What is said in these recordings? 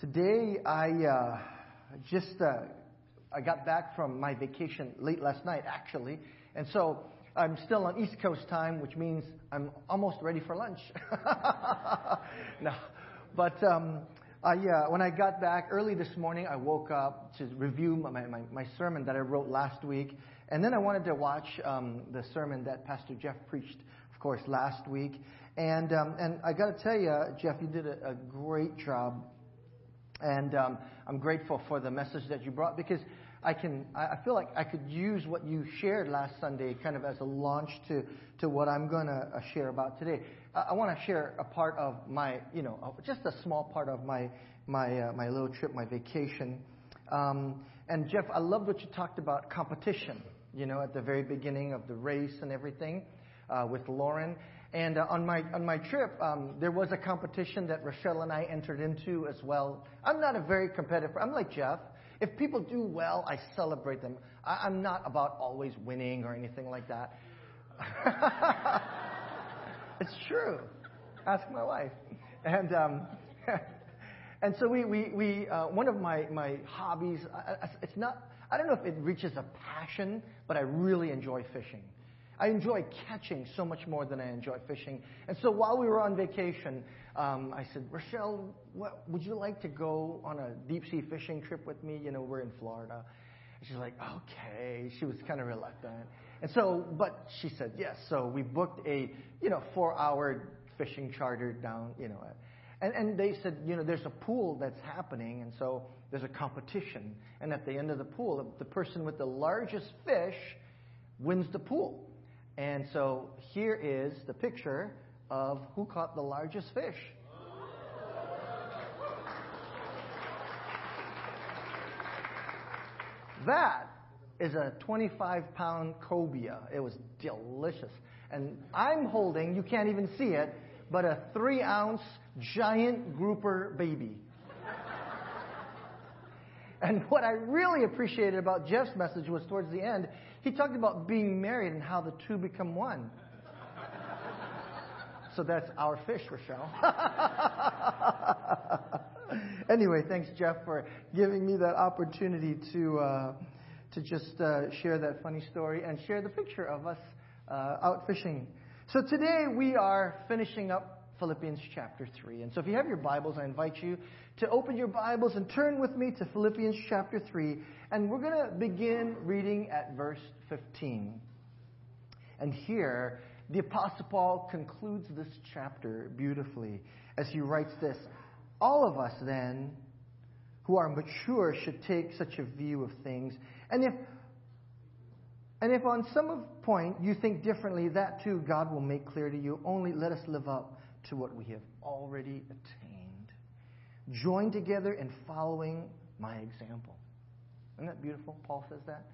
Today, I uh, just uh, I got back from my vacation late last night, actually, and so I'm still on East Coast time, which means I'm almost ready for lunch. no, but um, I, uh, when I got back early this morning, I woke up to review my, my, my sermon that I wrote last week, and then I wanted to watch um, the sermon that Pastor Jeff preached, of course, last week. And um, and I got to tell you, Jeff, you did a, a great job and um, I'm grateful for the message that you brought because I can, I feel like I could use what you shared last Sunday kind of as a launch to, to what I'm going to uh, share about today. I, want to share a part of my, you know, just a small part of my, my, uh, my little trip, my vacation. Um, and Jeff, I loved what you talked about competition, you know, at the very beginning of the race and everything uh, with Lauren. And uh, on my on my trip, um, there was a competition that Rochelle and I entered into as well. I'm not a very competitive. I'm like Jeff. If people do well, I celebrate them. I, I'm not about always winning or anything like that. it's true. Ask my wife. And um, and so we we, we uh, one of my my hobbies. It's not. I don't know if it reaches a passion, but I really enjoy fishing. I enjoy catching so much more than I enjoy fishing. And so while we were on vacation, um, I said, Rochelle, what, would you like to go on a deep sea fishing trip with me? You know, we're in Florida. And she's like, okay. She was kind of reluctant. And so, but she said yes. So we booked a, you know, four hour fishing charter down, you know, and, and they said, you know, there's a pool that's happening, and so there's a competition. And at the end of the pool, the person with the largest fish wins the pool. And so here is the picture of who caught the largest fish. That is a 25 pound cobia. It was delicious. And I'm holding, you can't even see it, but a three ounce giant grouper baby. And what I really appreciated about Jeff's message was towards the end, he talked about being married and how the two become one. so that's our fish, Rochelle. anyway, thanks, Jeff, for giving me that opportunity to uh, to just uh, share that funny story and share the picture of us uh, out fishing. So today we are finishing up Philippians chapter 3. And so if you have your Bibles, I invite you to open your Bibles and turn with me to Philippians chapter 3. And we're going to begin reading at verse 15. And here, the Apostle Paul concludes this chapter beautifully as he writes this All of us, then, who are mature, should take such a view of things. And if and if on some point you think differently, that too God will make clear to you. Only let us live up to what we have already attained. Join together in following my example. Isn't that beautiful? Paul says that.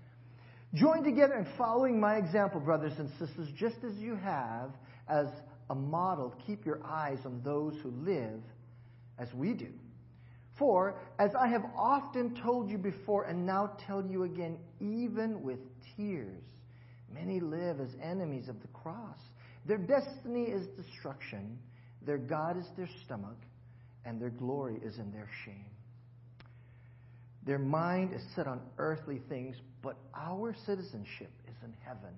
Join together in following my example, brothers and sisters, just as you have as a model. Keep your eyes on those who live as we do. For, as I have often told you before and now tell you again, even with tears, many live as enemies of the cross. Their destiny is destruction their God is their stomach, and their glory is in their shame. Their mind is set on earthly things, but our citizenship is in heaven.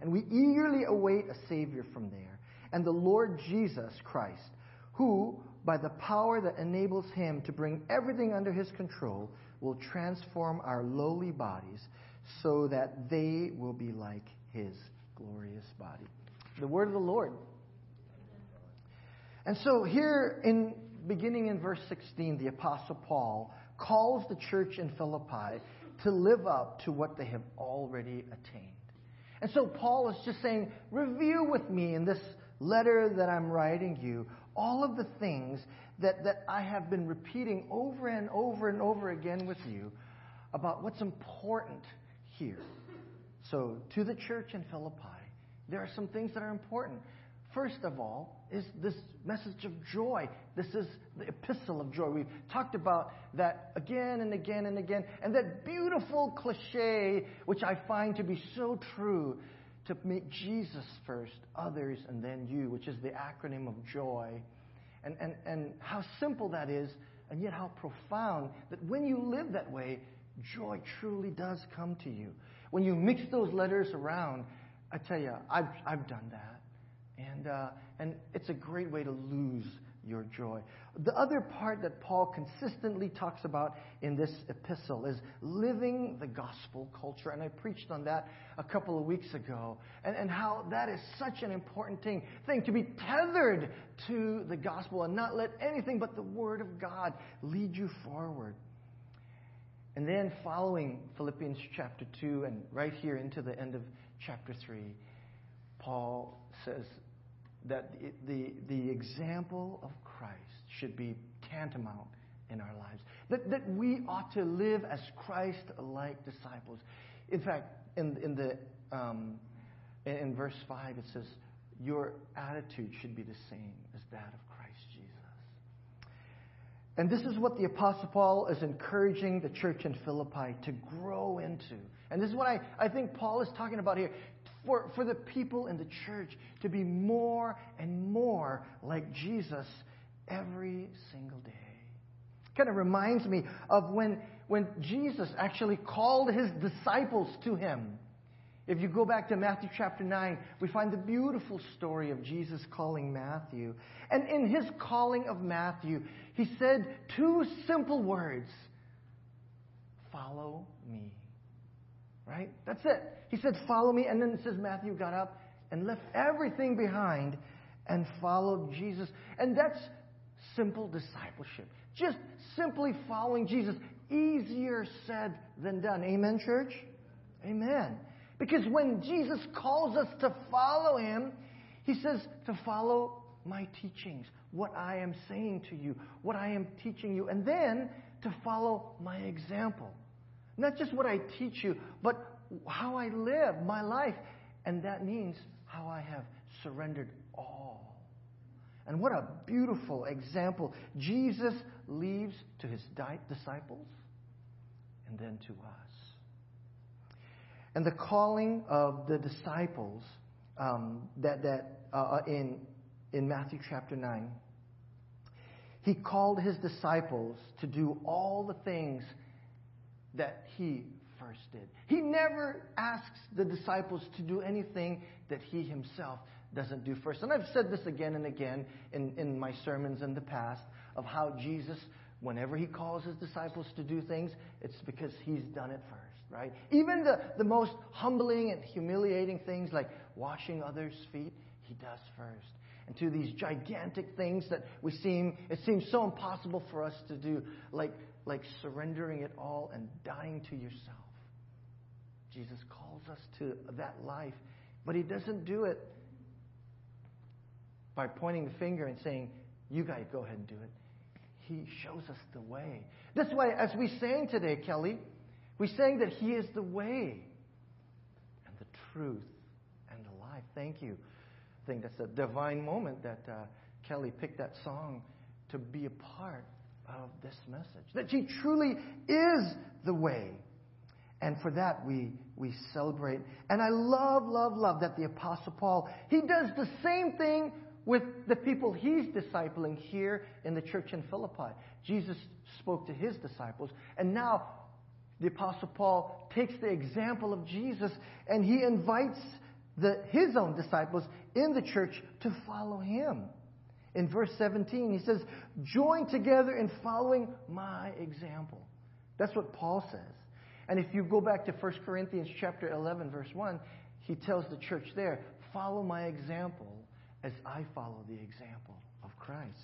And we eagerly await a Savior from there, and the Lord Jesus Christ, who, by the power that enables him to bring everything under his control, will transform our lowly bodies so that they will be like his glorious body. The word of the Lord. And so here in beginning in verse 16, the apostle Paul calls the church in Philippi to live up to what they have already attained. And so Paul is just saying, review with me in this letter that I'm writing you all of the things that, that I have been repeating over and over and over again with you about what's important here. So, to the church in Philippi, there are some things that are important. First of all, is this message of joy. This is the epistle of joy. We've talked about that again and again and again. And that beautiful cliche, which I find to be so true, to make Jesus first, others, and then you, which is the acronym of joy. And, and, and how simple that is and yet how profound that when you live that way, joy truly does come to you. When you mix those letters around, I tell you, I've, I've done that. And, uh, and it's a great way to lose your joy. The other part that Paul consistently talks about in this epistle is living the gospel culture. And I preached on that a couple of weeks ago. And, and how that is such an important thing, thing to be tethered to the gospel and not let anything but the word of God lead you forward. And then following Philippians chapter 2 and right here into the end of chapter 3, Paul says that the, the example of Christ should be tantamount in our lives. That, that we ought to live as Christ like disciples. In fact, in, in, the, um, in verse 5, it says, Your attitude should be the same as that of Christ Jesus. And this is what the Apostle Paul is encouraging the church in Philippi to grow into. And this is what I, I think Paul is talking about here for, for the people in the church to be more and more like Jesus every single day. Kind of reminds me of when, when Jesus actually called his disciples to him. If you go back to Matthew chapter 9, we find the beautiful story of Jesus calling Matthew. And in his calling of Matthew, he said two simple words Follow me. Right? That's it. He said, Follow me. And then it says Matthew got up and left everything behind and followed Jesus. And that's simple discipleship. Just simply following Jesus. Easier said than done. Amen, church? Amen. Because when Jesus calls us to follow him, he says to follow my teachings, what I am saying to you, what I am teaching you, and then to follow my example. Not just what I teach you, but how I live my life. And that means how I have surrendered all. And what a beautiful example Jesus leaves to his disciples and then to us. And the calling of the disciples um, that, that uh, in, in Matthew chapter 9, he called his disciples to do all the things that he first did. He never asks the disciples to do anything that he himself doesn't do first. And I've said this again and again in, in my sermons in the past of how Jesus, whenever he calls his disciples to do things, it's because he's done it first, right? Even the, the most humbling and humiliating things like washing others' feet, he does first. And to these gigantic things that we seem, it seems so impossible for us to do, like, like surrendering it all and dying to yourself. Jesus calls us to that life, but he doesn't do it by pointing the finger and saying, You guys go ahead and do it. He shows us the way. That's why, as we sang today, Kelly, we sang that He is the way and the truth and the life. Thank you. I think that's a divine moment that uh, Kelly picked that song to be a part of this message. That He truly is the way. And for that, we, we celebrate. And I love, love, love that the Apostle Paul, he does the same thing with the people he's discipling here in the church in Philippi. Jesus spoke to his disciples, and now the Apostle Paul takes the example of Jesus and he invites the, his own disciples in the church to follow him. In verse 17, he says, Join together in following my example. That's what Paul says. And if you go back to 1 Corinthians chapter 11, verse 1, he tells the church there, Follow my example as I follow the example of Christ.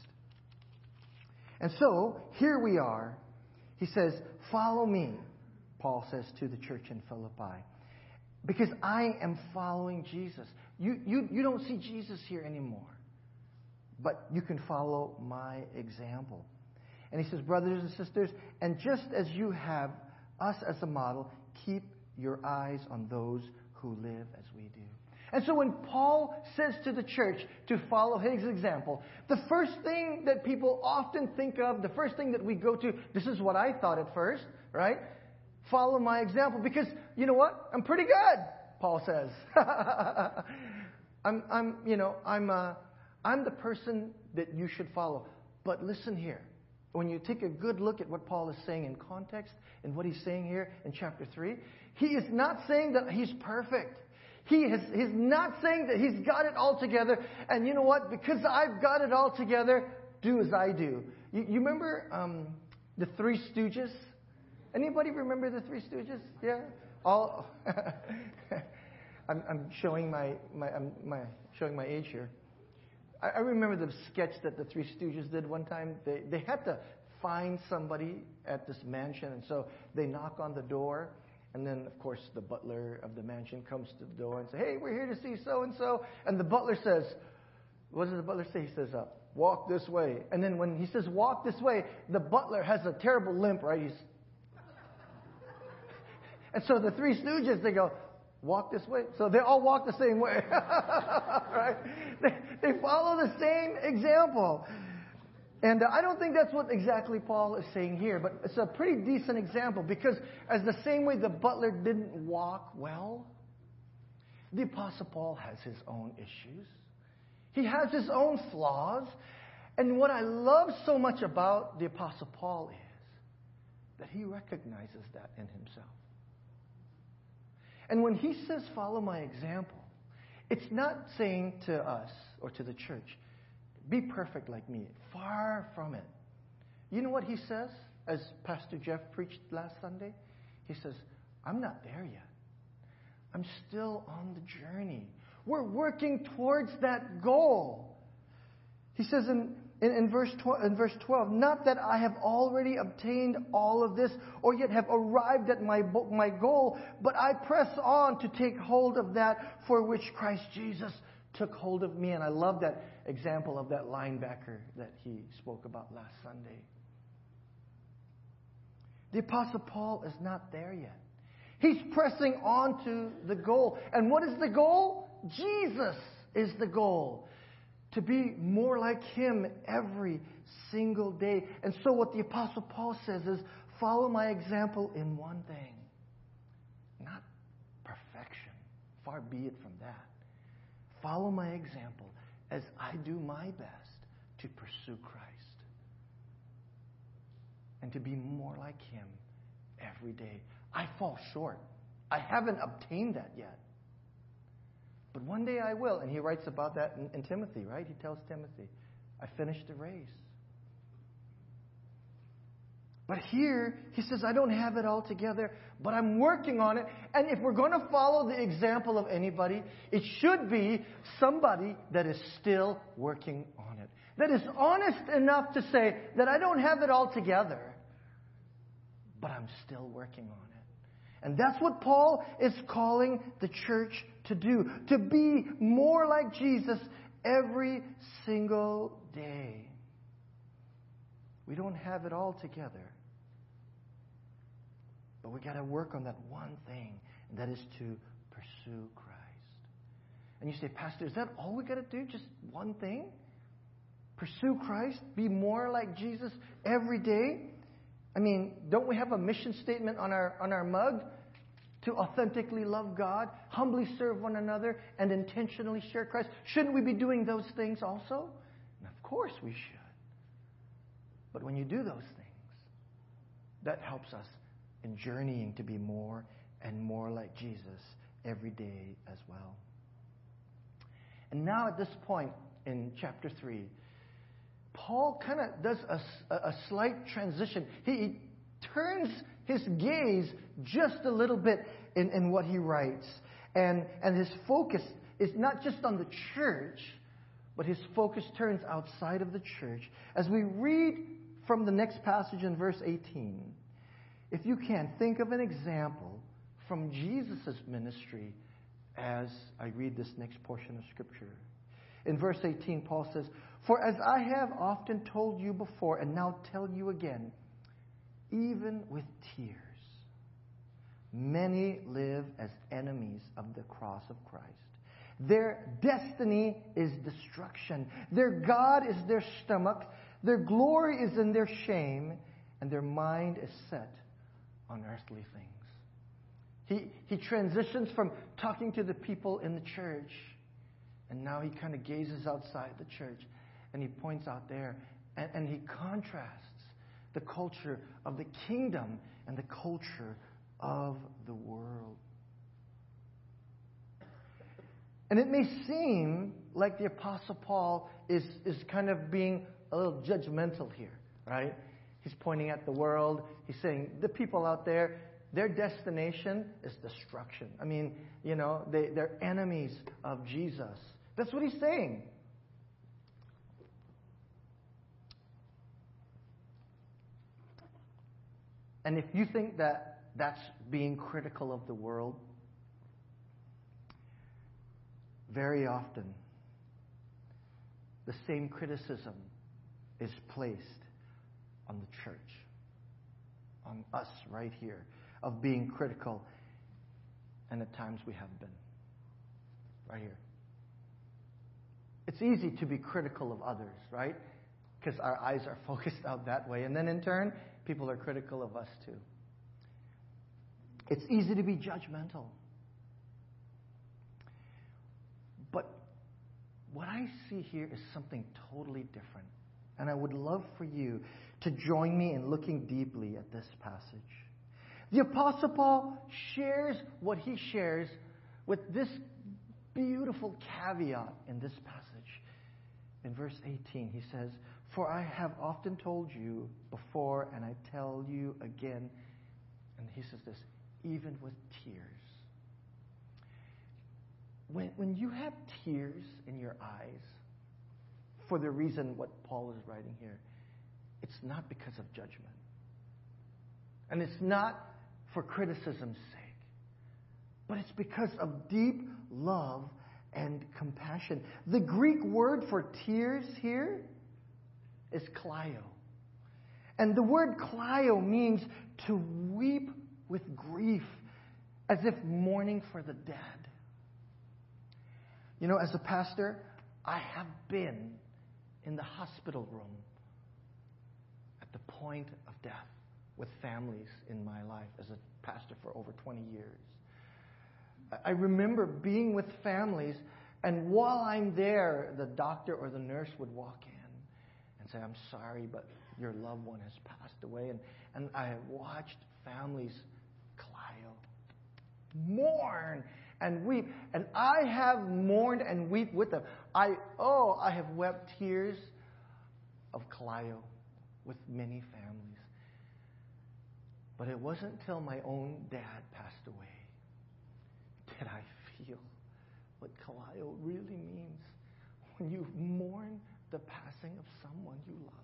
And so, here we are. He says, Follow me, Paul says to the church in Philippi, because I am following Jesus. You, you, you don't see Jesus here anymore, but you can follow my example. And he says, Brothers and sisters, and just as you have us as a model, keep your eyes on those who live as we do. And so when Paul says to the church to follow his example, the first thing that people often think of, the first thing that we go to, this is what I thought at first, right? Follow my example because you know what? I'm pretty good, Paul says. I'm, I'm, you know, I'm, uh, I'm the person that you should follow. But listen here. when you take a good look at what Paul is saying in context and what he's saying here in chapter 3, he is not saying that he's perfect. He is, he's not saying that he's got it all together. And you know what? Because I've got it all together, do as I do. You, you remember um, the Three Stooges? Anybody remember the Three Stooges? Yeah? All. I'm, I'm, showing my, my, I'm, my, showing my age here. I, I remember the sketch that the Three Stooges did one time. They, they had to find somebody at this mansion, and so they knock on the door. And then, of course, the butler of the mansion comes to the door and says, Hey, we're here to see so and so. And the butler says, What does the butler say? He says, uh, Walk this way. And then when he says, Walk this way, the butler has a terrible limp, right? He's. and so the three stooges, they go, walk this way. So they all walk the same way. right? They, they follow the same example. And uh, I don't think that's what exactly Paul is saying here, but it's a pretty decent example because, as the same way the butler didn't walk well, the Apostle Paul has his own issues. He has his own flaws. And what I love so much about the Apostle Paul is that he recognizes that in himself. And when he says, follow my example, it's not saying to us or to the church, be perfect like me. Far from it. You know what he says, as Pastor Jeff preached last Sunday? He says, I'm not there yet. I'm still on the journey. We're working towards that goal. He says in in, in, verse 12, in verse 12, not that I have already obtained all of this or yet have arrived at my, my goal, but I press on to take hold of that for which Christ Jesus took hold of me. And I love that example of that linebacker that he spoke about last Sunday. The Apostle Paul is not there yet. He's pressing on to the goal. And what is the goal? Jesus is the goal to be more like Him every single day. And so, what the Apostle Paul says is follow my example in one thing, not perfection. Far be it from that. Follow my example as I do my best to pursue Christ and to be more like Him every day. I fall short. I haven't obtained that yet. But one day I will. And he writes about that in, in Timothy, right? He tells Timothy, I finished the race. But here, he says, I don't have it all together, but I'm working on it. And if we're going to follow the example of anybody, it should be somebody that is still working on it. That is honest enough to say that I don't have it all together, but I'm still working on it. And that's what Paul is calling the church to do to be more like Jesus every single day. We don't have it all together. But we got to work on that one thing, and that is to pursue Christ. And you say, Pastor, is that all we got to do? Just one thing? Pursue Christ? Be more like Jesus every day? I mean, don't we have a mission statement on our, on our mug? To authentically love God, humbly serve one another, and intentionally share Christ. Shouldn't we be doing those things also? And of course we should. But when you do those things, that helps us in journeying to be more and more like Jesus every day as well. And now at this point in chapter 3, Paul kind of does a, a, slight transition. He, he turns his gaze just a little bit in, in what he writes. And, and his focus is not just on the church, but his focus turns outside of the church. As we read from the next passage in verse 18, if you can, think of an example from Jesus' ministry as I read this next portion of Scripture. In verse 18, Paul says, For as I have often told you before, and now tell you again, even with tears, many live as enemies of the cross of Christ. Their destiny is destruction. Their God is their stomach. Their glory is in their shame. And their mind is set on earthly things. He, he transitions from talking to the people in the church, and now he kind of gazes outside the church and he points out there and, and he contrasts the culture of the kingdom and the culture of the world. And it may seem like the Apostle Paul is, is kind of being a little judgmental here, right? He's pointing at the world. He's saying the people out there, their destination is destruction. I mean, you know, they, they're enemies of Jesus. That's what he's saying. And if you think that that's being critical of the world, very often the same criticism is placed on the church, on us right here, of being critical, and at times we have been. Right here. It's easy to be critical of others, right? Because our eyes are focused out that way. And then in turn, people are critical of us too. It's easy to be judgmental. But what I see here is something totally different. And I would love for you to join me in looking deeply at this passage. The Apostle Paul shares what he shares with this beautiful caveat in this passage. In verse 18, he says, For I have often told you before, and I tell you again, and he says this, even with tears. When, when you have tears in your eyes, for the reason what Paul is writing here, it's not because of judgment. And it's not for criticism's sake, but it's because of deep love and compassion. The Greek word for tears here is klio. And the word klio means to weep with grief, as if mourning for the dead. You know, as a pastor, I have been in the hospital room at the point of death with families in my life as a pastor for over 20 years. I remember being with families, and while I'm there, the doctor or the nurse would walk in and say, I'm sorry, but your loved one has passed away. And, and I watched families mourn and weep. And I have mourned and weep with them. I, oh, I have wept tears of kleio with many families. But it wasn't till my own dad passed away that I feel what kleio really means when you mourn the passing of someone you love.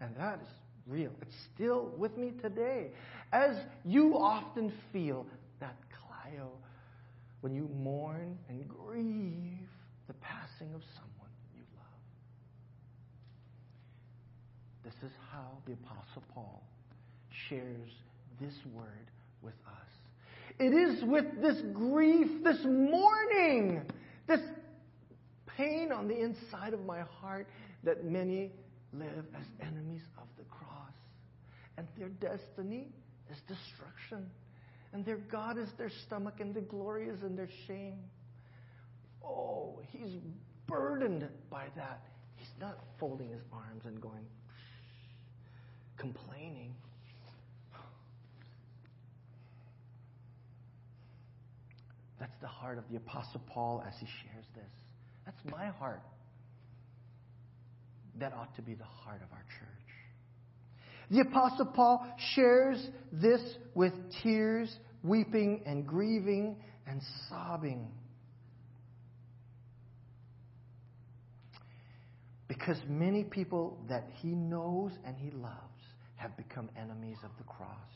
And that is real. It's still with me today. As you often feel when you mourn and grieve the passing of someone you love. This is how the Apostle Paul shares this word with us. It is with this grief, this mourning, this pain on the inside of my heart that many live as enemies of the cross. And their destiny is destruction and their God is their stomach, and their glory is in their shame. Oh, he's burdened by that. He's not folding his arms and going, complaining. That's the heart of the Apostle Paul as he shares this. That's my heart. That ought to be the heart of our church. The Apostle Paul shares this with tears, weeping, and grieving and sobbing. Because many people that he knows and he loves have become enemies of the cross.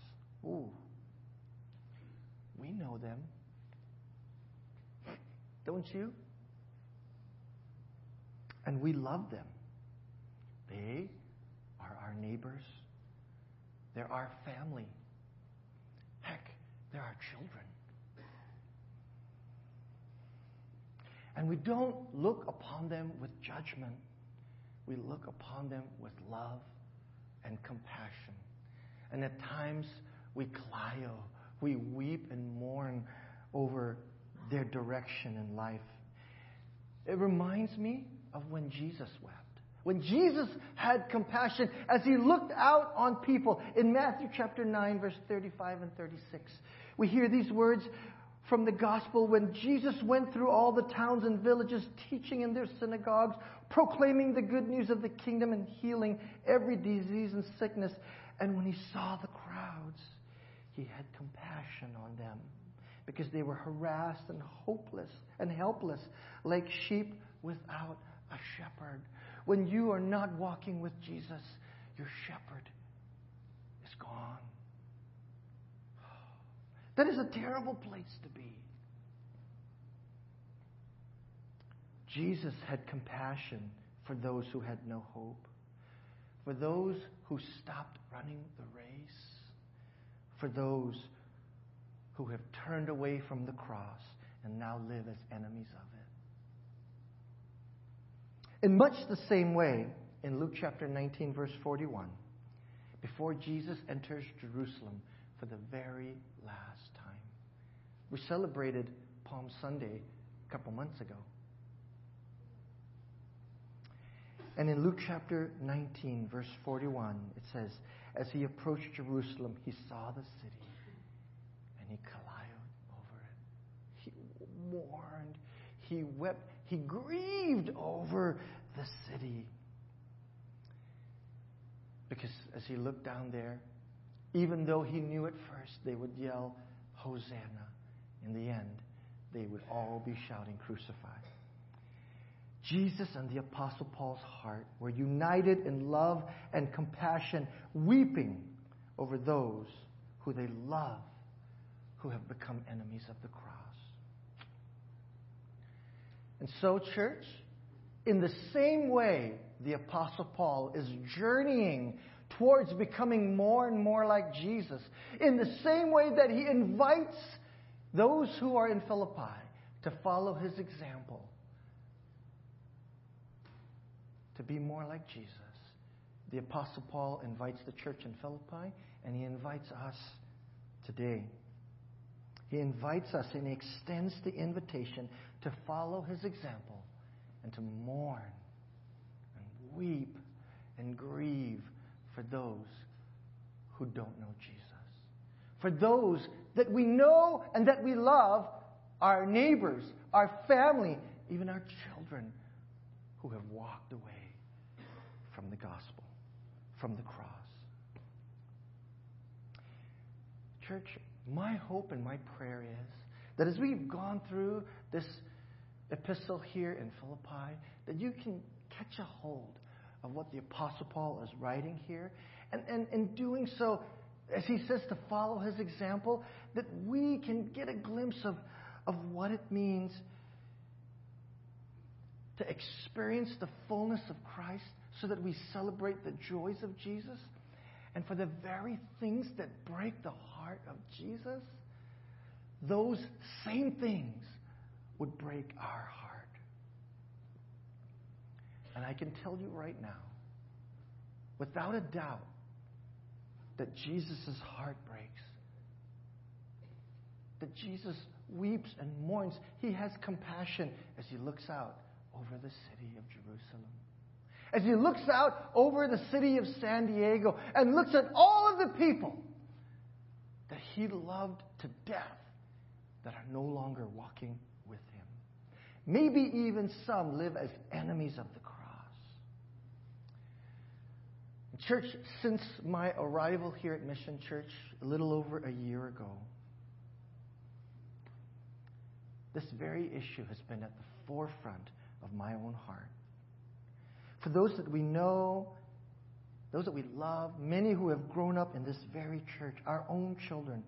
Ooh. We know them. Don't you? And we love them. They are our neighbors. They're our family. Heck, they're our children. And we don't look upon them with judgment. We look upon them with love and compassion. And at times we kleio, we weep and mourn over their direction in life. It reminds me of when Jesus wept. When Jesus had compassion as he looked out on people in Matthew chapter 9, verse 35 and 36, we hear these words from the gospel when Jesus went through all the towns and villages, teaching in their synagogues, proclaiming the good news of the kingdom and healing every disease and sickness. And when he saw the crowds, he had compassion on them because they were harassed and hopeless and helpless like sheep without a shepherd. When you are not walking with Jesus, your shepherd is gone. That is a terrible place to be. Jesus had compassion for those who had no hope, for those who stopped running the race, for those who have turned away from the cross and now live as enemies of it. In much the same way, in Luke chapter 19, verse 41, before Jesus enters Jerusalem for the very last time, we celebrated Palm Sunday a couple months ago. And in Luke chapter 19, verse 41, it says, As he approached Jerusalem, he saw the city and he collided over it. He mourned, he wept, he grieved over city. Because as he looked down there, even though he knew at first they would yell, Hosanna, in the end, they would all be shouting, Crucify. Jesus and the Apostle Paul's heart were united in love and compassion, weeping over those who they love, who have become enemies of the cross. And so, church, in the same way the Apostle Paul is journeying towards becoming more and more like Jesus, in the same way that he invites those who are in Philippi to follow his example, to be more like Jesus. The Apostle Paul invites the church in Philippi, and he invites us today. He invites us and he extends the invitation to follow his example and to mourn and weep and grieve for those who don't know Jesus. For those that we know and that we love, our neighbors, our family, even our children who have walked away from the gospel, from the cross. Church, my hope and my prayer is that as we've gone through this epistle here in Philippi, that you can catch a hold of what the Apostle Paul is writing here. And, and in doing so, as he says to follow his example, that we can get a glimpse of, of what it means to experience the fullness of Christ so that we celebrate the joys of Jesus. And for the very things that break the heart of Jesus, those same things would break our heart. And I can tell you right now, without a doubt, that Jesus' heart breaks. That Jesus weeps and mourns. He has compassion as he looks out over the city of Jerusalem. As he looks out over the city of San Diego and looks at all of the people that he loved to death that are no longer walking. Maybe even some live as enemies of the cross. Church, since my arrival here at Mission Church a little over a year ago, this very issue has been at the forefront of my own heart. For those that we know, those that we love, many who have grown up in this very church, our own children,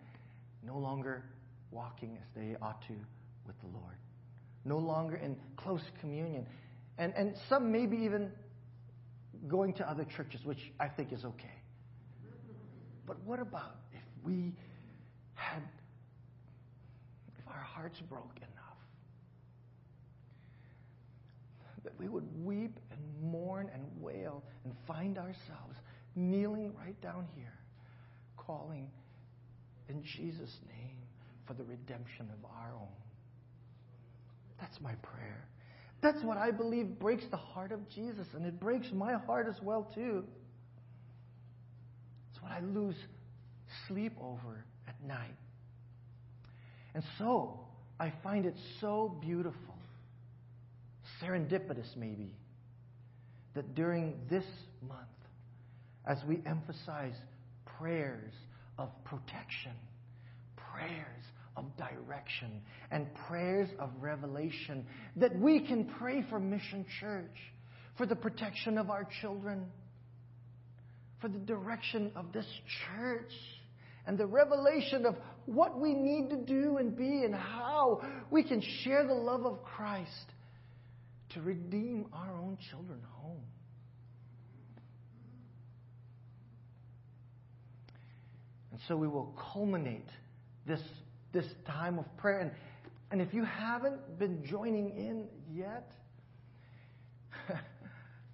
no longer walking as they ought to with the Lord, no longer in close communion, and, and some maybe even going to other churches, which I think is okay. But what about if we had, if our hearts broke enough that we would weep and mourn and wail and find ourselves kneeling right down here, calling in Jesus' name for the redemption of our own? That's my prayer. That's what I believe breaks the heart of Jesus, and it breaks my heart as well, too. It's what I lose sleep over at night. And so, I find it so beautiful, serendipitous maybe, that during this month, as we emphasize prayers of protection, prayers of direction, and prayers of revelation, that we can pray for Mission Church, for the protection of our children, for the direction of this church, and the revelation of what we need to do and be, and how we can share the love of Christ to redeem our own children home. And so we will culminate this, this time of prayer. And, and if you haven't been joining in yet,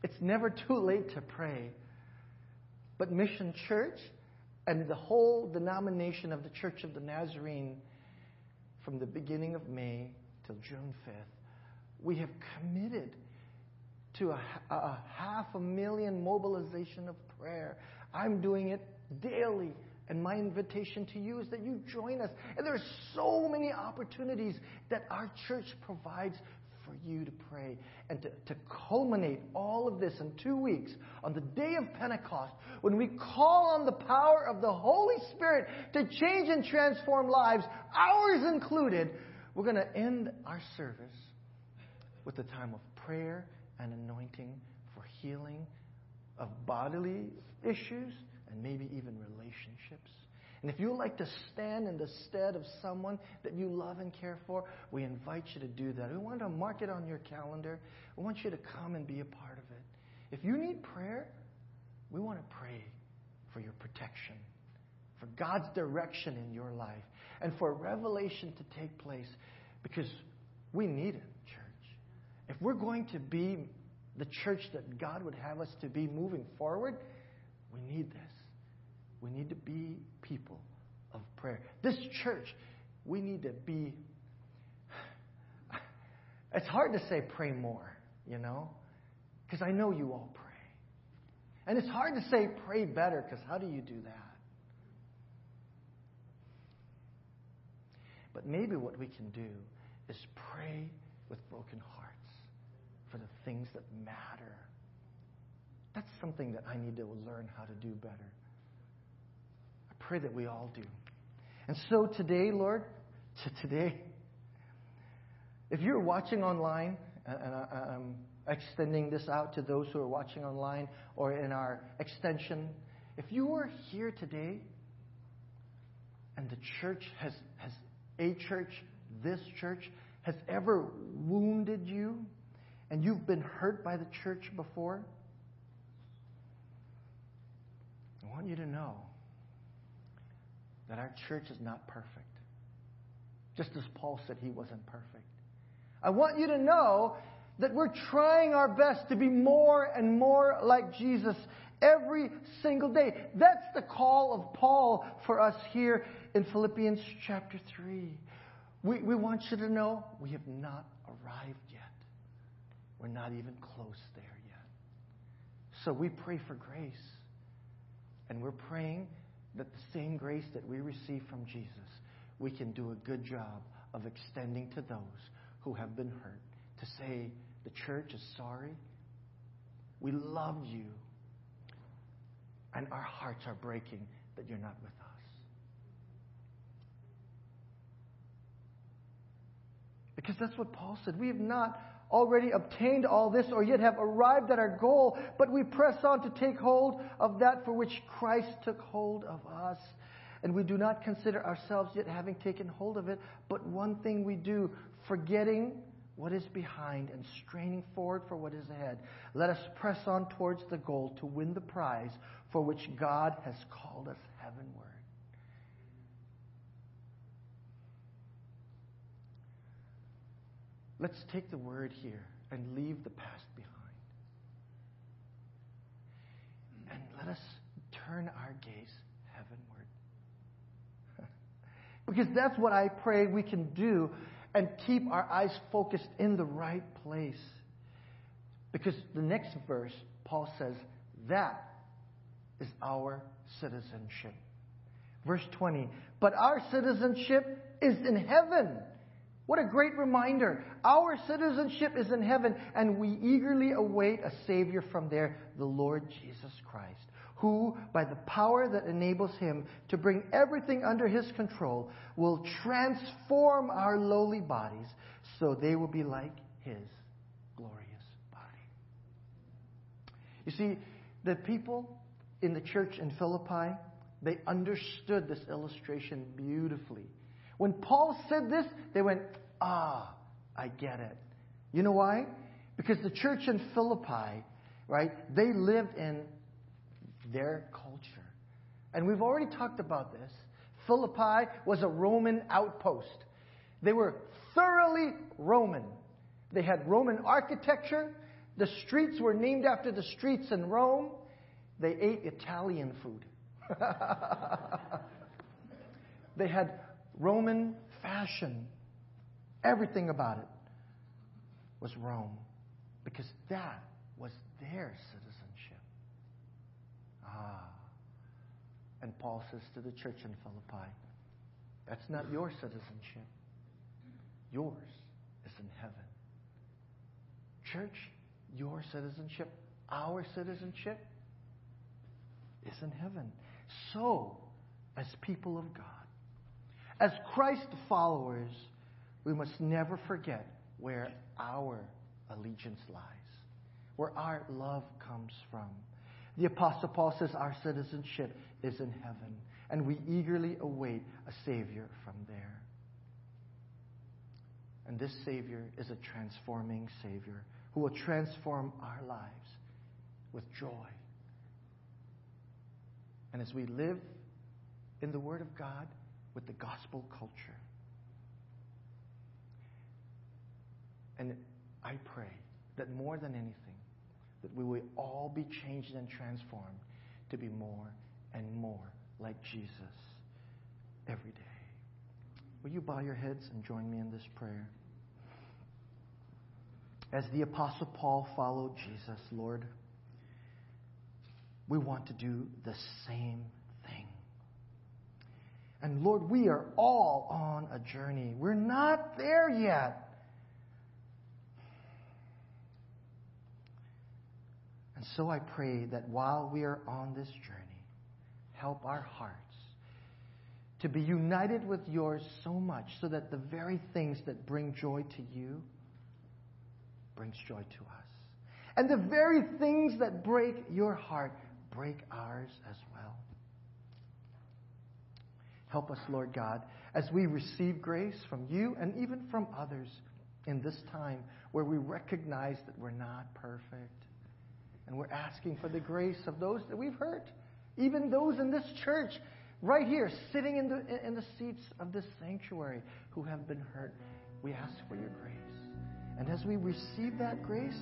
it's never too late to pray. But Mission Church and the whole denomination of the Church of the Nazarene, from the beginning of May till June 5th, we have committed to a, a half a million mobilization of prayer. I'm doing it daily and my invitation to you is that you join us. And there are so many opportunities that our church provides for you to pray and to, to culminate all of this in two weeks on the day of Pentecost when we call on the power of the Holy Spirit to change and transform lives, ours included. We're going to end our service with a time of prayer and anointing for healing of bodily issues and maybe even relationships. And if you like to stand in the stead of someone that you love and care for, we invite you to do that. We want to mark it on your calendar. We want you to come and be a part of it. If you need prayer, we want to pray for your protection, for God's direction in your life, and for revelation to take place because we need it, church. If we're going to be the church that God would have us to be moving forward, we need this. We need to be people of prayer. This church, we need to be. It's hard to say pray more, you know, because I know you all pray. And it's hard to say pray better because how do you do that? But maybe what we can do is pray with broken hearts for the things that matter. That's something that I need to learn how to do better pray that we all do. And so today, Lord, to today, if you're watching online, and I'm extending this out to those who are watching online or in our extension, if you are here today and the church has, has a church, this church, has ever wounded you and you've been hurt by the church before, I want you to know that our church is not perfect. Just as Paul said he wasn't perfect. I want you to know that we're trying our best to be more and more like Jesus every single day. That's the call of Paul for us here in Philippians chapter 3. We, we want you to know we have not arrived yet. We're not even close there yet. So we pray for grace. And we're praying that the same grace that we receive from Jesus, we can do a good job of extending to those who have been hurt. To say, the church is sorry. We love you. And our hearts are breaking that you're not with us. Because that's what Paul said. We have not already obtained all this or yet have arrived at our goal, but we press on to take hold of that for which Christ took hold of us. And we do not consider ourselves yet having taken hold of it, but one thing we do, forgetting what is behind and straining forward for what is ahead. Let us press on towards the goal to win the prize for which God has called us heavenward. Let's take the word here and leave the past behind. And let us turn our gaze heavenward. because that's what I pray we can do and keep our eyes focused in the right place. Because the next verse, Paul says, that is our citizenship. Verse 20, but our citizenship is in heaven. What a great reminder. Our citizenship is in heaven, and we eagerly await a Savior from there, the Lord Jesus Christ, who, by the power that enables him to bring everything under his control, will transform our lowly bodies so they will be like his glorious body. You see, the people in the church in Philippi, they understood this illustration beautifully. When Paul said this, they went, Ah, I get it. You know why? Because the church in Philippi, right, they lived in their culture. And we've already talked about this. Philippi was a Roman outpost. They were thoroughly Roman. They had Roman architecture. The streets were named after the streets in Rome. They ate Italian food. they had Roman fashion. Everything about it was Rome because that was their citizenship. Ah. And Paul says to the church in Philippi, that's not your citizenship. Yours is in heaven. Church, your citizenship, our citizenship is in heaven. So, as people of God, as Christ followers, we must never forget where our allegiance lies, where our love comes from. The Apostle Paul says our citizenship is in heaven, and we eagerly await a Savior from there. And this Savior is a transforming Savior who will transform our lives with joy. And as we live in the Word of God with the gospel culture, and I pray that more than anything, that we will all be changed and transformed to be more and more like Jesus every day. Will you bow your heads and join me in this prayer? As the Apostle Paul followed Jesus, Lord, we want to do the same thing. And Lord, we are all on a journey. We're not there yet. And so I pray that while we are on this journey, help our hearts to be united with yours so much so that the very things that bring joy to you brings joy to us. And the very things that break your heart break ours as well. Help us, Lord God, as we receive grace from you and even from others in this time where we recognize that we're not perfect. And we're asking for the grace of those that we've hurt, even those in this church, right here, sitting in the, in the seats of this sanctuary who have been hurt. We ask for your grace. And as we receive that grace,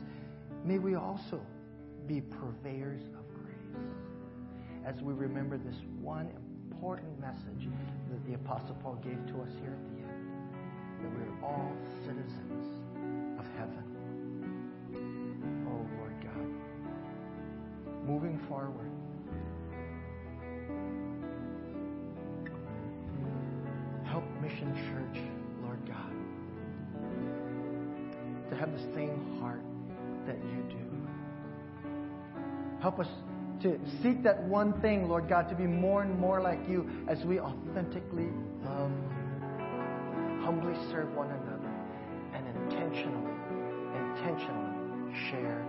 may we also be purveyors of grace. As we remember this one important message that the Apostle Paul gave to us here at the end that we're all citizens of heaven. Moving forward, help Mission Church, Lord God, to have the same heart that you do. Help us to seek that one thing, Lord God, to be more and more like you as we authentically love humbly serve one another, and intentionally, intentionally share